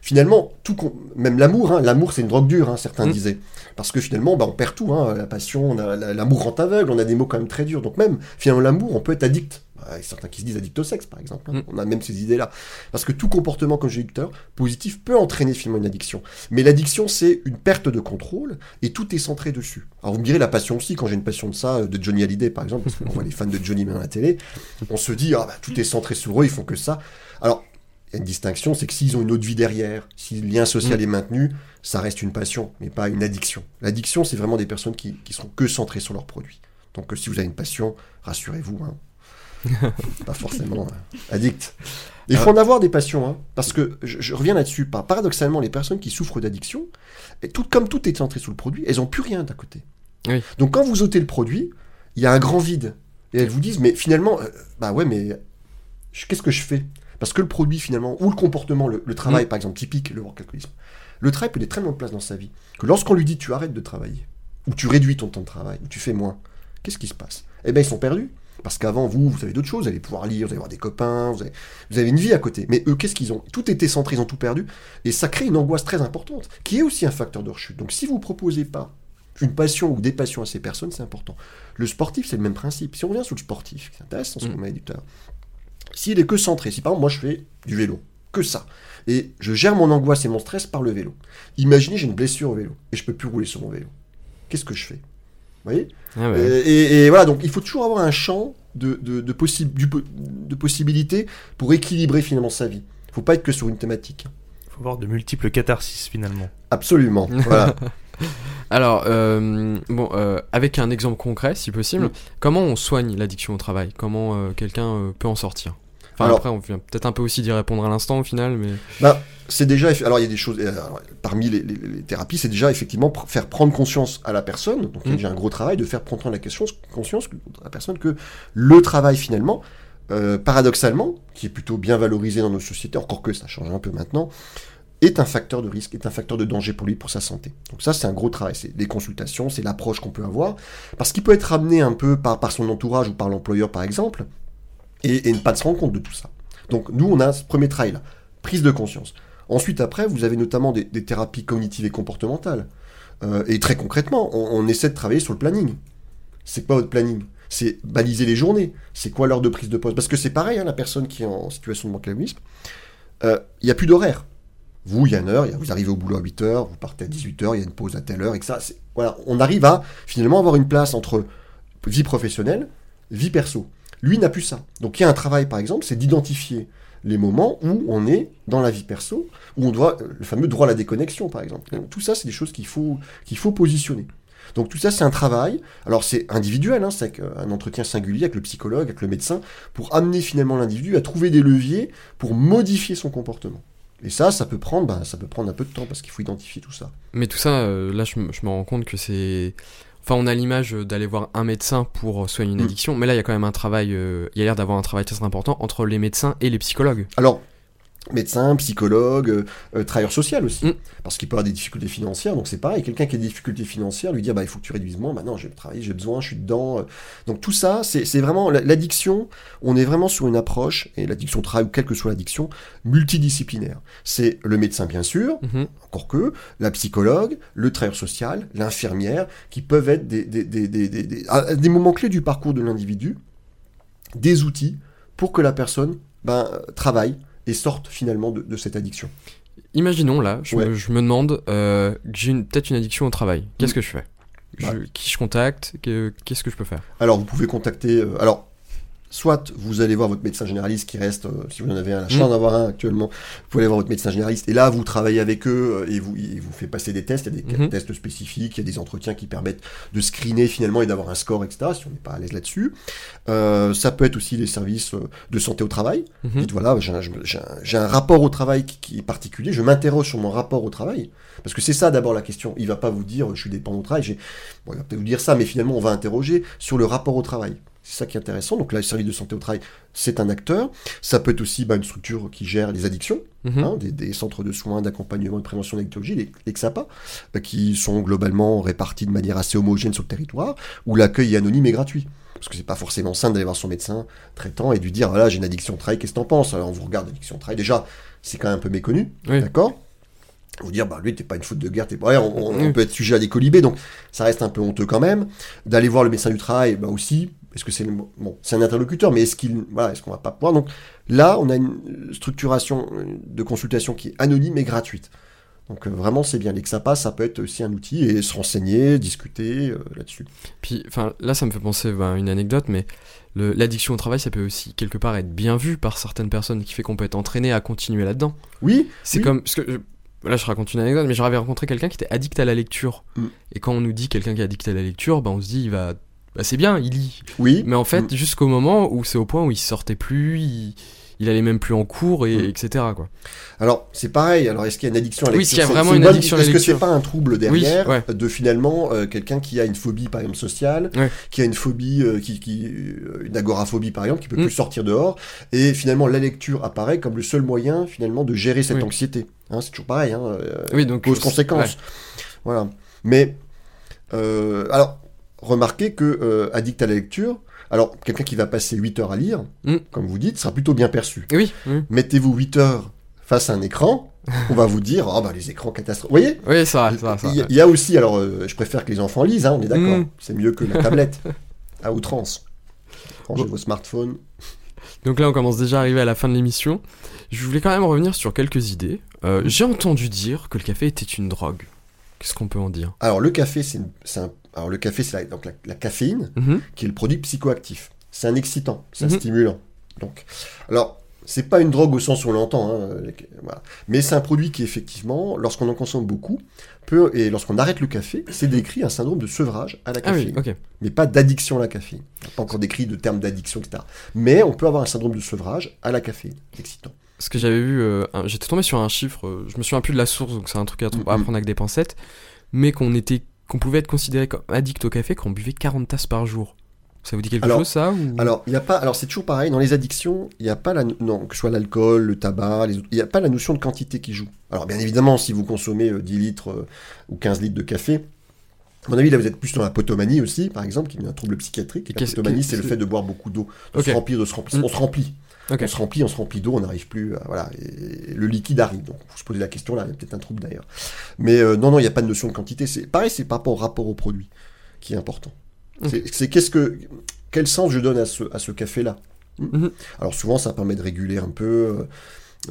finalement, tout, même l'amour, l'amour c'est une drogue dure, certains mm. disaient, parce que finalement, bah, on perd tout. la passion, l'amour rend aveugle. On a des mots quand même très durs. Donc même finalement, l'amour, on peut être addict certains qui se disent addicts au sexe, par exemple. Hein. Mm. On a même ces idées-là. Parce que tout comportement, comme je l'ai dit tout à l'heure, positif peut entraîner finalement une addiction. Mais l'addiction, c'est une perte de contrôle et tout est centré dessus. Alors vous me direz la passion aussi, quand j'ai une passion de ça, de Johnny Hallyday par exemple, parce qu'on voit les fans de Johnny à la télé, on se dit, ah bah, tout est centré sur eux, ils font que ça. Alors, il y a une distinction, c'est que s'ils ont une autre vie derrière, si le lien social mm. est maintenu, ça reste une passion, mais pas une addiction. L'addiction, c'est vraiment des personnes qui, qui sont que centrées sur leurs produits. Donc si vous avez une passion, rassurez-vous, hein, pas forcément euh, addict. Il faut en avoir des passions, hein, parce que je, reviens là-dessus. Paradoxalement, les personnes qui souffrent d'addiction, tout, comme tout est centré sur le produit, elles n'ont plus rien d'à côté. Donc quand vous ôtez le produit, il y a un grand vide. Et elles vous disent, mais finalement, euh, bah ouais, mais qu'est-ce que je fais? Parce que le produit, finalement, ou le comportement, le, travail, mm. par exemple, typique, le workaholisme, le travail peut être très de place dans sa vie. Que lorsqu'on lui dit, tu arrêtes de travailler, ou tu réduis ton temps de travail, ou tu fais moins, qu'est-ce qui se passe? Eh bien, ils sont perdus. Parce qu'avant, vous, vous avez d'autres choses, vous allez pouvoir lire, vous allez avoir des copains, vous avez, une vie à côté. Mais eux, qu'est-ce qu'ils ont? Tout était centré, ils ont tout perdu. Et ça crée une angoisse très importante, qui est aussi un facteur de rechute. Donc si vous ne proposez pas une passion ou des passions à ces personnes, c'est important. Le sportif, c'est le même principe. Si on revient sur le sportif, c'est intéressant ce qu'on m'a dit tout à l'heure. S'il est que centré, si par exemple moi je fais du vélo, que ça, et je gère mon angoisse et mon stress par le vélo. Imaginez j'ai une blessure au vélo et je peux plus rouler sur mon vélo. Qu'est-ce que je fais? Voyez ah et, voilà, donc il faut toujours avoir un champ de, de, de, de possibilités pour équilibrer finalement sa vie. Il ne faut pas être que sur une thématique. Il faut avoir de multiples catharsis finalement. Absolument. voilà. Alors, euh, bon, euh, avec un exemple concret, si possible, mm. comment on soigne l'addiction au travail? Comment euh, quelqu'un peut en sortir? Enfin, après, on vient peut-être un peu aussi d'y répondre à l'instant au final, mais. Bah, c'est déjà. Alors, il y a des choses. parmi les, thérapies, c'est déjà effectivement faire prendre conscience à la personne. Donc, il y a mmh. déjà un gros travail de faire prendre la question, conscience à la personne que le travail, finalement, euh, paradoxalement, qui est plutôt bien valorisé dans nos sociétés, encore que ça change un peu maintenant, est un facteur de risque, est un facteur de danger pour lui, pour sa santé. Donc ça, c'est un gros travail. C'est les consultations, c'est l'approche qu'on peut avoir. Parce qu'il peut être amené un peu par, par son entourage ou par l'employeur, par exemple, et, ne pas se rendre compte de tout ça. Donc nous, on a ce premier travail-là, prise de conscience. Ensuite, après, vous avez notamment des, thérapies cognitives et comportementales. Euh, et très concrètement, on, essaie de travailler sur le planning. C'est quoi votre planning? C'est baliser les journées. C'est quoi l'heure de prise de poste? Parce que c'est pareil, hein, la personne qui est en situation de manque d'alcoolisme, il n'y a plus d'horaire. Vous, il y a une heure, vous arrivez au boulot à 8h, vous partez à 18h, il y a une pause à telle heure, et que ça, voilà, on arrive à finalement avoir une place entre vie professionnelle, vie perso. Lui n'a plus ça. Donc il y a un travail, par exemple, c'est d'identifier les moments où on est dans la vie perso, où on doit, le fameux droit à la déconnexion, par exemple. Tout ça, c'est des choses qu'il faut, qu'il faut positionner. Donc tout ça, c'est un travail. Alors c'est individuel, hein, c'est un entretien singulier avec le psychologue, avec le médecin, pour amener finalement l'individu à trouver des leviers pour modifier son comportement. Et ça, ça peut prendre, ben, ça peut prendre un peu de temps parce qu'il faut identifier tout ça. Mais tout ça, euh, là, je me rends compte que c'est. Enfin, on a l'image d'aller voir un médecin pour euh, soigner une Mm. addiction, mais là, il y a quand même un travail. euh, Il y a l'air d'avoir un travail très important entre les médecins et les psychologues. Alors, médecin, psychologue, euh, euh, travailleur social aussi, Mm. parce qu'il peut avoir des difficultés financières, donc c'est pareil, quelqu'un qui a des difficultés financières, lui dire, bah, il faut que tu réduises moins, maintenant j'ai travaillé, j'ai besoin, je suis dedans. euh. Donc tout ça, c'est vraiment, la- l'addiction, on est vraiment sur une approche, et l'addiction travail, ou quelle que soit l'addiction, multidisciplinaire. C'est le médecin bien sûr, Mhm. encore que, la psychologue, le travailleur social, l'infirmière, qui peuvent être des, des, des, des, des- des- à des moments clés du parcours de l'individu, des outils pour que la personne ben, travaille et sorte finalement de, de cette addiction. Imaginons là, je, Ouais. me, je me demande euh, que j'ai une- peut-être une addiction au travail. Qu'est-ce Mm. que je fais? Je- Bah. Qui je contacte? Que- Qu'est-ce que je peux faire? Alors vous pouvez contacter... euh, alors, soit vous allez voir votre médecin généraliste qui reste, euh, si vous en avez un, la chance Mm. d'en avoir un actuellement, vous pouvez aller voir votre médecin généraliste et là vous travaillez avec eux euh, et vous, il vous fait passer des tests, il y a des Mhm. tests spécifiques, il y a des entretiens qui permettent de screener finalement et d'avoir un score, etc. si on n'est pas à l'aise là-dessus. Euh, ça peut être aussi les services de santé au travail. Mhm. Dites voilà, j'ai un, rapport au travail qui, qui est particulier, je m'interroge sur mon rapport au travail. Parce que c'est ça d'abord la question. Il va pas vous dire je suis dépendant au travail. Bon, il va peut-être vous dire ça, mais finalement on va interroger sur le rapport au travail. C'est ça qui est intéressant. Donc là, le service de santé au travail, c'est un acteur. Ça peut être aussi bah, une structure qui gère les addictions, Mhm. hein, des, des centres de soins, d'accompagnement de prévention de l'addictologie, les, les XAPA, euh, qui sont globalement répartis de manière assez homogène sur le territoire, où l'accueil est anonyme et gratuit. Parce que c'est pas forcément simple d'aller voir son médecin traitant et de lui dire voilà j'ai une addiction au travail, qu'est-ce que t'en penses? Alors on vous regarde addiction au travail. Déjà, c'est quand même un peu méconnu, Oui. d'accord? Vous dire bah lui t'es pas une faute de guerre, t'es pas. Ouais, on, on- peut être sujet à des colibés, donc ça reste un peu honteux quand même. D'aller voir le médecin du travail, bah aussi. Est-ce que c'est bon, c'est un interlocuteur, mais est-ce qu'il voilà, est-ce qu'on va pas pouvoir? Donc là, on a une structuration euh, de consultation qui est anonyme et gratuite. Donc euh, vraiment, c'est bien. L'EXAPA, ça peut être aussi un outil et se renseigner, discuter euh, là-dessus. Puis, enfin, là, ça me fait penser bah, à une anecdote, mais l'addiction au travail, ça peut aussi quelque part être bien vu par certaines personnes, qui fait qu'on peut être entraîné à continuer là-dedans. Oui, C'est Oui. comme. Parce que, je- là, je raconte une anecdote, mais j'avais rencontré quelqu'un qui était addict à la lecture. Mm. Et quand on nous dit quelqu'un qui est addict à la lecture, bah, on se dit, il va. Bah, c'est bien, il lit. oui. Mais en fait, Mm. jusqu'au moment où c'est au point où il sortait plus, il, il allait même plus en cours, et, Mm. etc. Quoi. Alors, c'est pareil. Alors, est-ce qu'il y a une addiction à la Oui, lecture s'il y a vraiment une addiction à la Est-ce que c'est lecture. pas un trouble derrière ouais. de finalement euh, quelqu'un qui a une phobie, par exemple, sociale, Ouais. qui a une phobie, euh, qui, qui, euh, une agoraphobie, par exemple, qui peut Mm. plus sortir dehors, et finalement, la lecture apparaît comme le seul moyen, finalement, de gérer cette Oui. anxiété. Hein, c'est toujours pareil. Hein, euh, Oui, donc. cause-conséquence. Voilà. Mais, alors, remarquez que euh, addict à la lecture, alors, quelqu'un qui va passer 8 heures à lire, Mm. comme vous dites, sera plutôt bien perçu. Oui, oui. Mettez-vous 8 heures face à un écran, on va vous dire, oh bah les écrans catastrophes. Vous voyez? Oui, ça va, ça il, y a, aussi, alors euh, je préfère que les enfants lisent, hein, on est d'accord, Mm. c'est mieux que la tablette, à outrance. Rangez Bon. vos smartphones. Donc là, on commence déjà à arriver à la fin de l'émission. Je voulais quand même revenir sur quelques idées. Euh, J'ai entendu dire que le café était une drogue. Qu'est-ce qu'on peut en dire? Alors le café, c'est un, alors le café, c'est la, donc la, la caféine, Mhm. qui est le produit psychoactif. C'est un excitant, c'est un Mhm. stimulant. Donc, alors, c'est pas une drogue au sens où on l'entend, hein, voilà. mais c'est un produit qui effectivement, lorsqu'on en consomme beaucoup, peut, et lorsqu'on arrête le café, c'est décrit un syndrome de sevrage à la Ah caféine. oui, mais pas d'addiction à la caféine. Pas encore décrit de terme d'addiction, etc. Mais on peut avoir un syndrome de sevrage à la caféine, excitant. Ce que j'avais vu, euh, j'étais tombé sur un chiffre, euh, je me souviens plus de la source, donc c'est un truc à, à Mhm. prendre avec des pincettes, mais qu'on était, qu'on pouvait être considéré comme addict au café quand on buvait 40 tasses par jour. Ça vous dit quelque Alors- chose ça ou... Alors, il y a pas, alors c'est toujours pareil, dans les addictions, il n'y a pas la, non, que ce soit l'alcool, le tabac, les autres, il n'y a pas la notion de quantité qui joue. Alors, bien évidemment, si vous consommez euh, 10 litres euh, ou 15 litres de café, à mon avis, là, vous êtes plus dans la potomanie aussi, par exemple, qui est un trouble psychiatrique. Et La potomanie, c'est le fait de boire beaucoup d'eau, de se remplir, de se remplir. On se remplit. On se remplit, on se remplit d'eau, on n'arrive plus. à- voilà, et le liquide arrive. Donc, vous se posez la question là, il y a peut-être un trouble d'ailleurs. Mais euh, non, non, il n'y a pas de notion de quantité. C'est pareil, c'est par rapport au rapport au produit qui est important. C'est- qu'est-ce que quel sens je donne à ce, à ce café-là? Mhm. Alors souvent, ça permet de réguler un peu.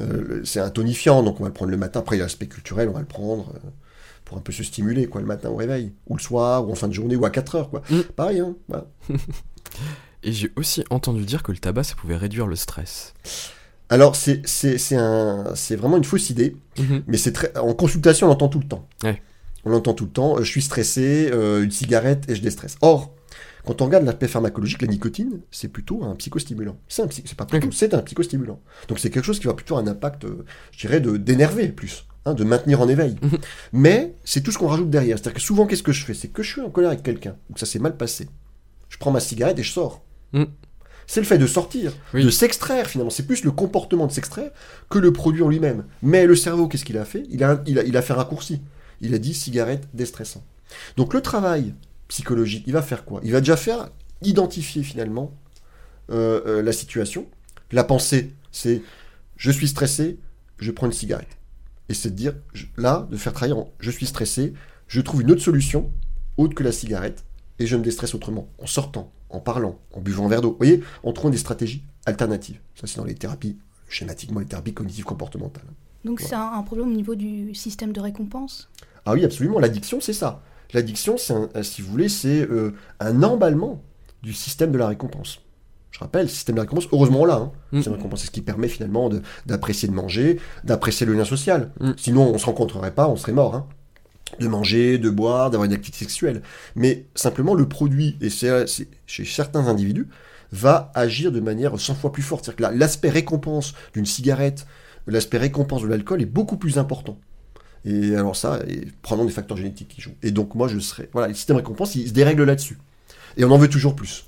euh, euh, c'est un tonifiant, donc on va le prendre le matin. Après, il y a l'aspect culturel, on va le prendre euh, pour un peu se stimuler, quoi, le matin au réveil. Ou le soir, ou en fin de journée, ou à 4 heures, quoi. Mhm. Pareil, hein. voilà. Et j'ai aussi entendu dire que le tabac, ça pouvait réduire le stress. Alors, c'est c'est- c'est un- c'est vraiment une fausse idée. Mhm. Mais c'est très. En consultation, on l'entend tout le temps. Ouais. On l'entend tout le temps. euh, je suis stressé, euh, une cigarette et je déstresse. Or, quand on regarde l'aspect pharmacologique, la nicotine, c'est plutôt un psychostimulant. C'est un psy- c'est pas plutôt, c'est un psychostimulant. Donc c'est quelque chose qui va plutôt avoir un impact, euh, je dirais, de d'énerver plus, hein, de maintenir en éveil. Mhm. Mais c'est tout ce qu'on rajoute derrière. C'est-à-dire que souvent, qu'est-ce que je fais? C'est que je suis en colère avec quelqu'un, ou que ça s'est mal passé. Je prends ma cigarette et je sors. Mhm. C'est le fait de sortir, Oui. de s'extraire finalement. C'est plus le comportement de s'extraire que le produit en lui-même. Mais le cerveau, qu'est-ce qu'il a fait? Il a, il, a, il a fait un raccourci. Il a dit cigarette déstressant. Donc le travail psychologique, il va faire quoi? Il va déjà faire identifier finalement euh, euh, la situation. La pensée, c'est je suis stressé, je prends une cigarette. Et c'est de dire, je- là, de faire travailler en je suis stressé, je trouve une autre solution autre que la cigarette et je me déstresse autrement, en sortant, en parlant, en buvant un verre d'eau. Vous voyez, en trouvant des stratégies alternatives. Ça, c'est dans les thérapies, schématiquement, les thérapies cognitives comportementales. Donc c'est un, un problème au niveau du système de récompense? Ah oui, absolument. L'addiction, c'est ça. L'addiction, c'est, un- euh, si vous voulez, c'est euh, un emballement du système de la récompense. Je rappelle, le système de la récompense, heureusement là, hein. Mm. le système de récompense, c'est ce qui permet finalement d'apprécier de manger, d'apprécier le lien social. Mm. Sinon, on se rencontrerait pas, on serait mort. hein. De manger, de boire, d'avoir une activité sexuelle. Mais simplement, le produit, et c'est chez certains individus, va agir de manière 100 fois plus forte. C'est-à-dire que l'aspect récompense d'une cigarette, l'aspect récompense de l'alcool est beaucoup plus important. Et alors ça, et prenons des facteurs génétiques qui jouent. Et donc moi, je serais... Voilà, le système récompense, il se dérègle là-dessus. Et on en veut toujours plus.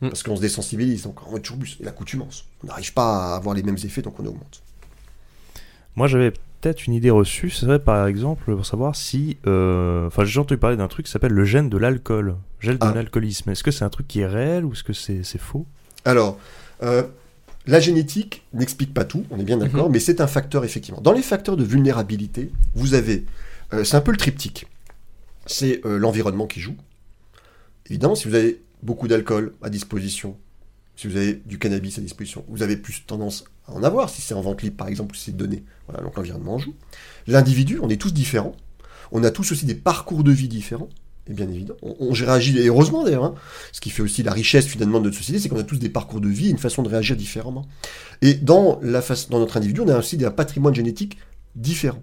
Mm. Parce qu'on se désensibilise, donc on veut toujours plus. Et l'accoutumance. On n'arrive pas à avoir les mêmes effets, donc on augmente. Moi, j'avais peut-être une idée reçue. Ce serait par exemple pour savoir si. euh, Enfin, j'ai entendu parler d'un truc qui s'appelle le gène de l'alcool. Gène de Ah. l'alcoolisme. Est-ce que c'est un truc qui est réel ou est-ce que c'est faux? Alors, euh, la génétique n'explique pas tout, on est bien d'accord, mais c'est un facteur effectivement. Dans les facteurs de vulnérabilité, vous avez, euh, c'est un peu le triptyque. C'est l'environnement qui joue. Évidemment, si vous avez beaucoup d'alcool à disposition, si vous avez du cannabis à disposition, vous avez plus tendance à en avoir, si c'est en vente libre par exemple, ou si c'est donné. Voilà, donc l'environnement joue. L'individu, on est tous différents. On a tous aussi des parcours de vie différents. Et bien évidemment, on, on réagit, et heureusement d'ailleurs, hein, ce qui fait aussi la richesse finalement de notre société, c'est qu'on a tous des parcours de vie, une façon de réagir différemment. Et dans notre individu, on a aussi un patrimoine génétique différent.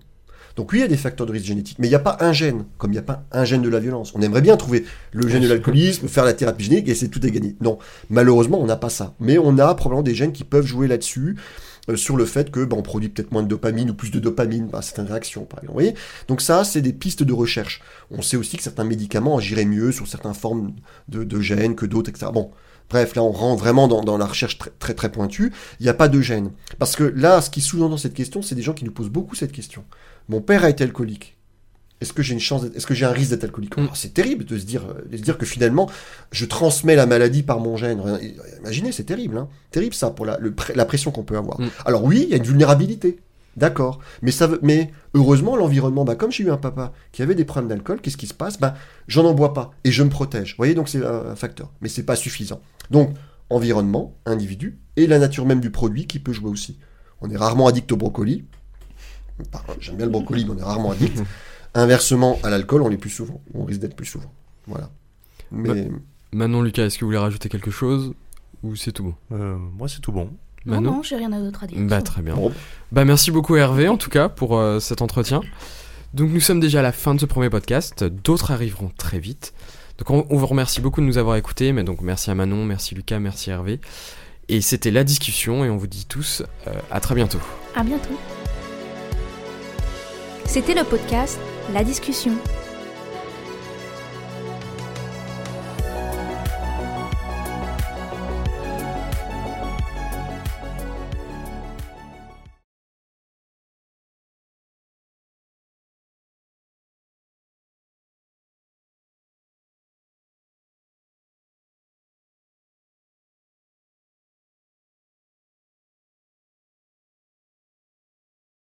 Donc oui, il y a des facteurs de risque génétique, mais il n'y a pas un gène, comme il n'y a pas un gène de la violence. On aimerait bien trouver le gène de l'alcoolisme, faire la thérapie génique et c'est tout est gagné. Non, malheureusement, on n'a pas ça. Mais on a probablement des gènes qui peuvent jouer là-dessus, euh, sur le fait que bah, on produit peut-être moins de dopamine ou plus de dopamine par certaines réactions, par exemple. Vous voyez Donc ça, c'est des pistes de recherche. On sait aussi que certains médicaments agiraient mieux sur certaines formes de, de gènes que d'autres, etc. Bon, bref, là, on rentre vraiment dans, dans la recherche très, très très pointue. Il n'y a pas de gène. Parce que là, ce qui sous-entend cette question, c'est des gens qui nous posent beaucoup cette question. Mon père a été alcoolique. Est-ce que j'ai une chance Est-ce que j'ai un risque d'être alcoolique? Mm. Oh, C'est terrible de se dire, euh, de se dire que finalement, je transmets la maladie par mon gène. Imaginez, c'est terrible, hein. Terrible ça pour la, le pré- la pression qu'on peut avoir. Mm. Alors oui, il y a une vulnérabilité. D'accord. Mais ça veut, mais heureusement, l'environnement, bah, comme j'ai eu un papa qui avait des problèmes d'alcool, qu'est-ce qui se passe? Bah, J'en en bois pas et je me protège. Vous voyez, donc c'est un, un facteur. Mais c'est pas suffisant. Donc, environnement, individu et la nature même du produit qui peut jouer aussi. On est rarement addict au brocoli. J'aime bien le brocoli, mais on est rarement addict. Inversement, à l'alcool, on l'est plus souvent. On risque d'être plus souvent. Voilà. Mais Manon, Lucas, est-ce que vous voulez rajouter quelque chose Ou c'est tout bon? Euh, Moi, c'est tout bon. Non, Manon? Non, j'ai rien d'autre à dire. Bah très bien. Bon. Bah merci beaucoup Hervé en tout cas pour euh, cet entretien. Donc nous sommes déjà à la fin de ce premier podcast, d'autres arriveront très vite. Donc on, on vous remercie beaucoup de nous avoir écoutés, mais donc merci à Manon, merci Lucas, merci Hervé. Et c'était la discussion et on vous dit tous euh, à très bientôt. À bientôt. C'était le podcast La discussion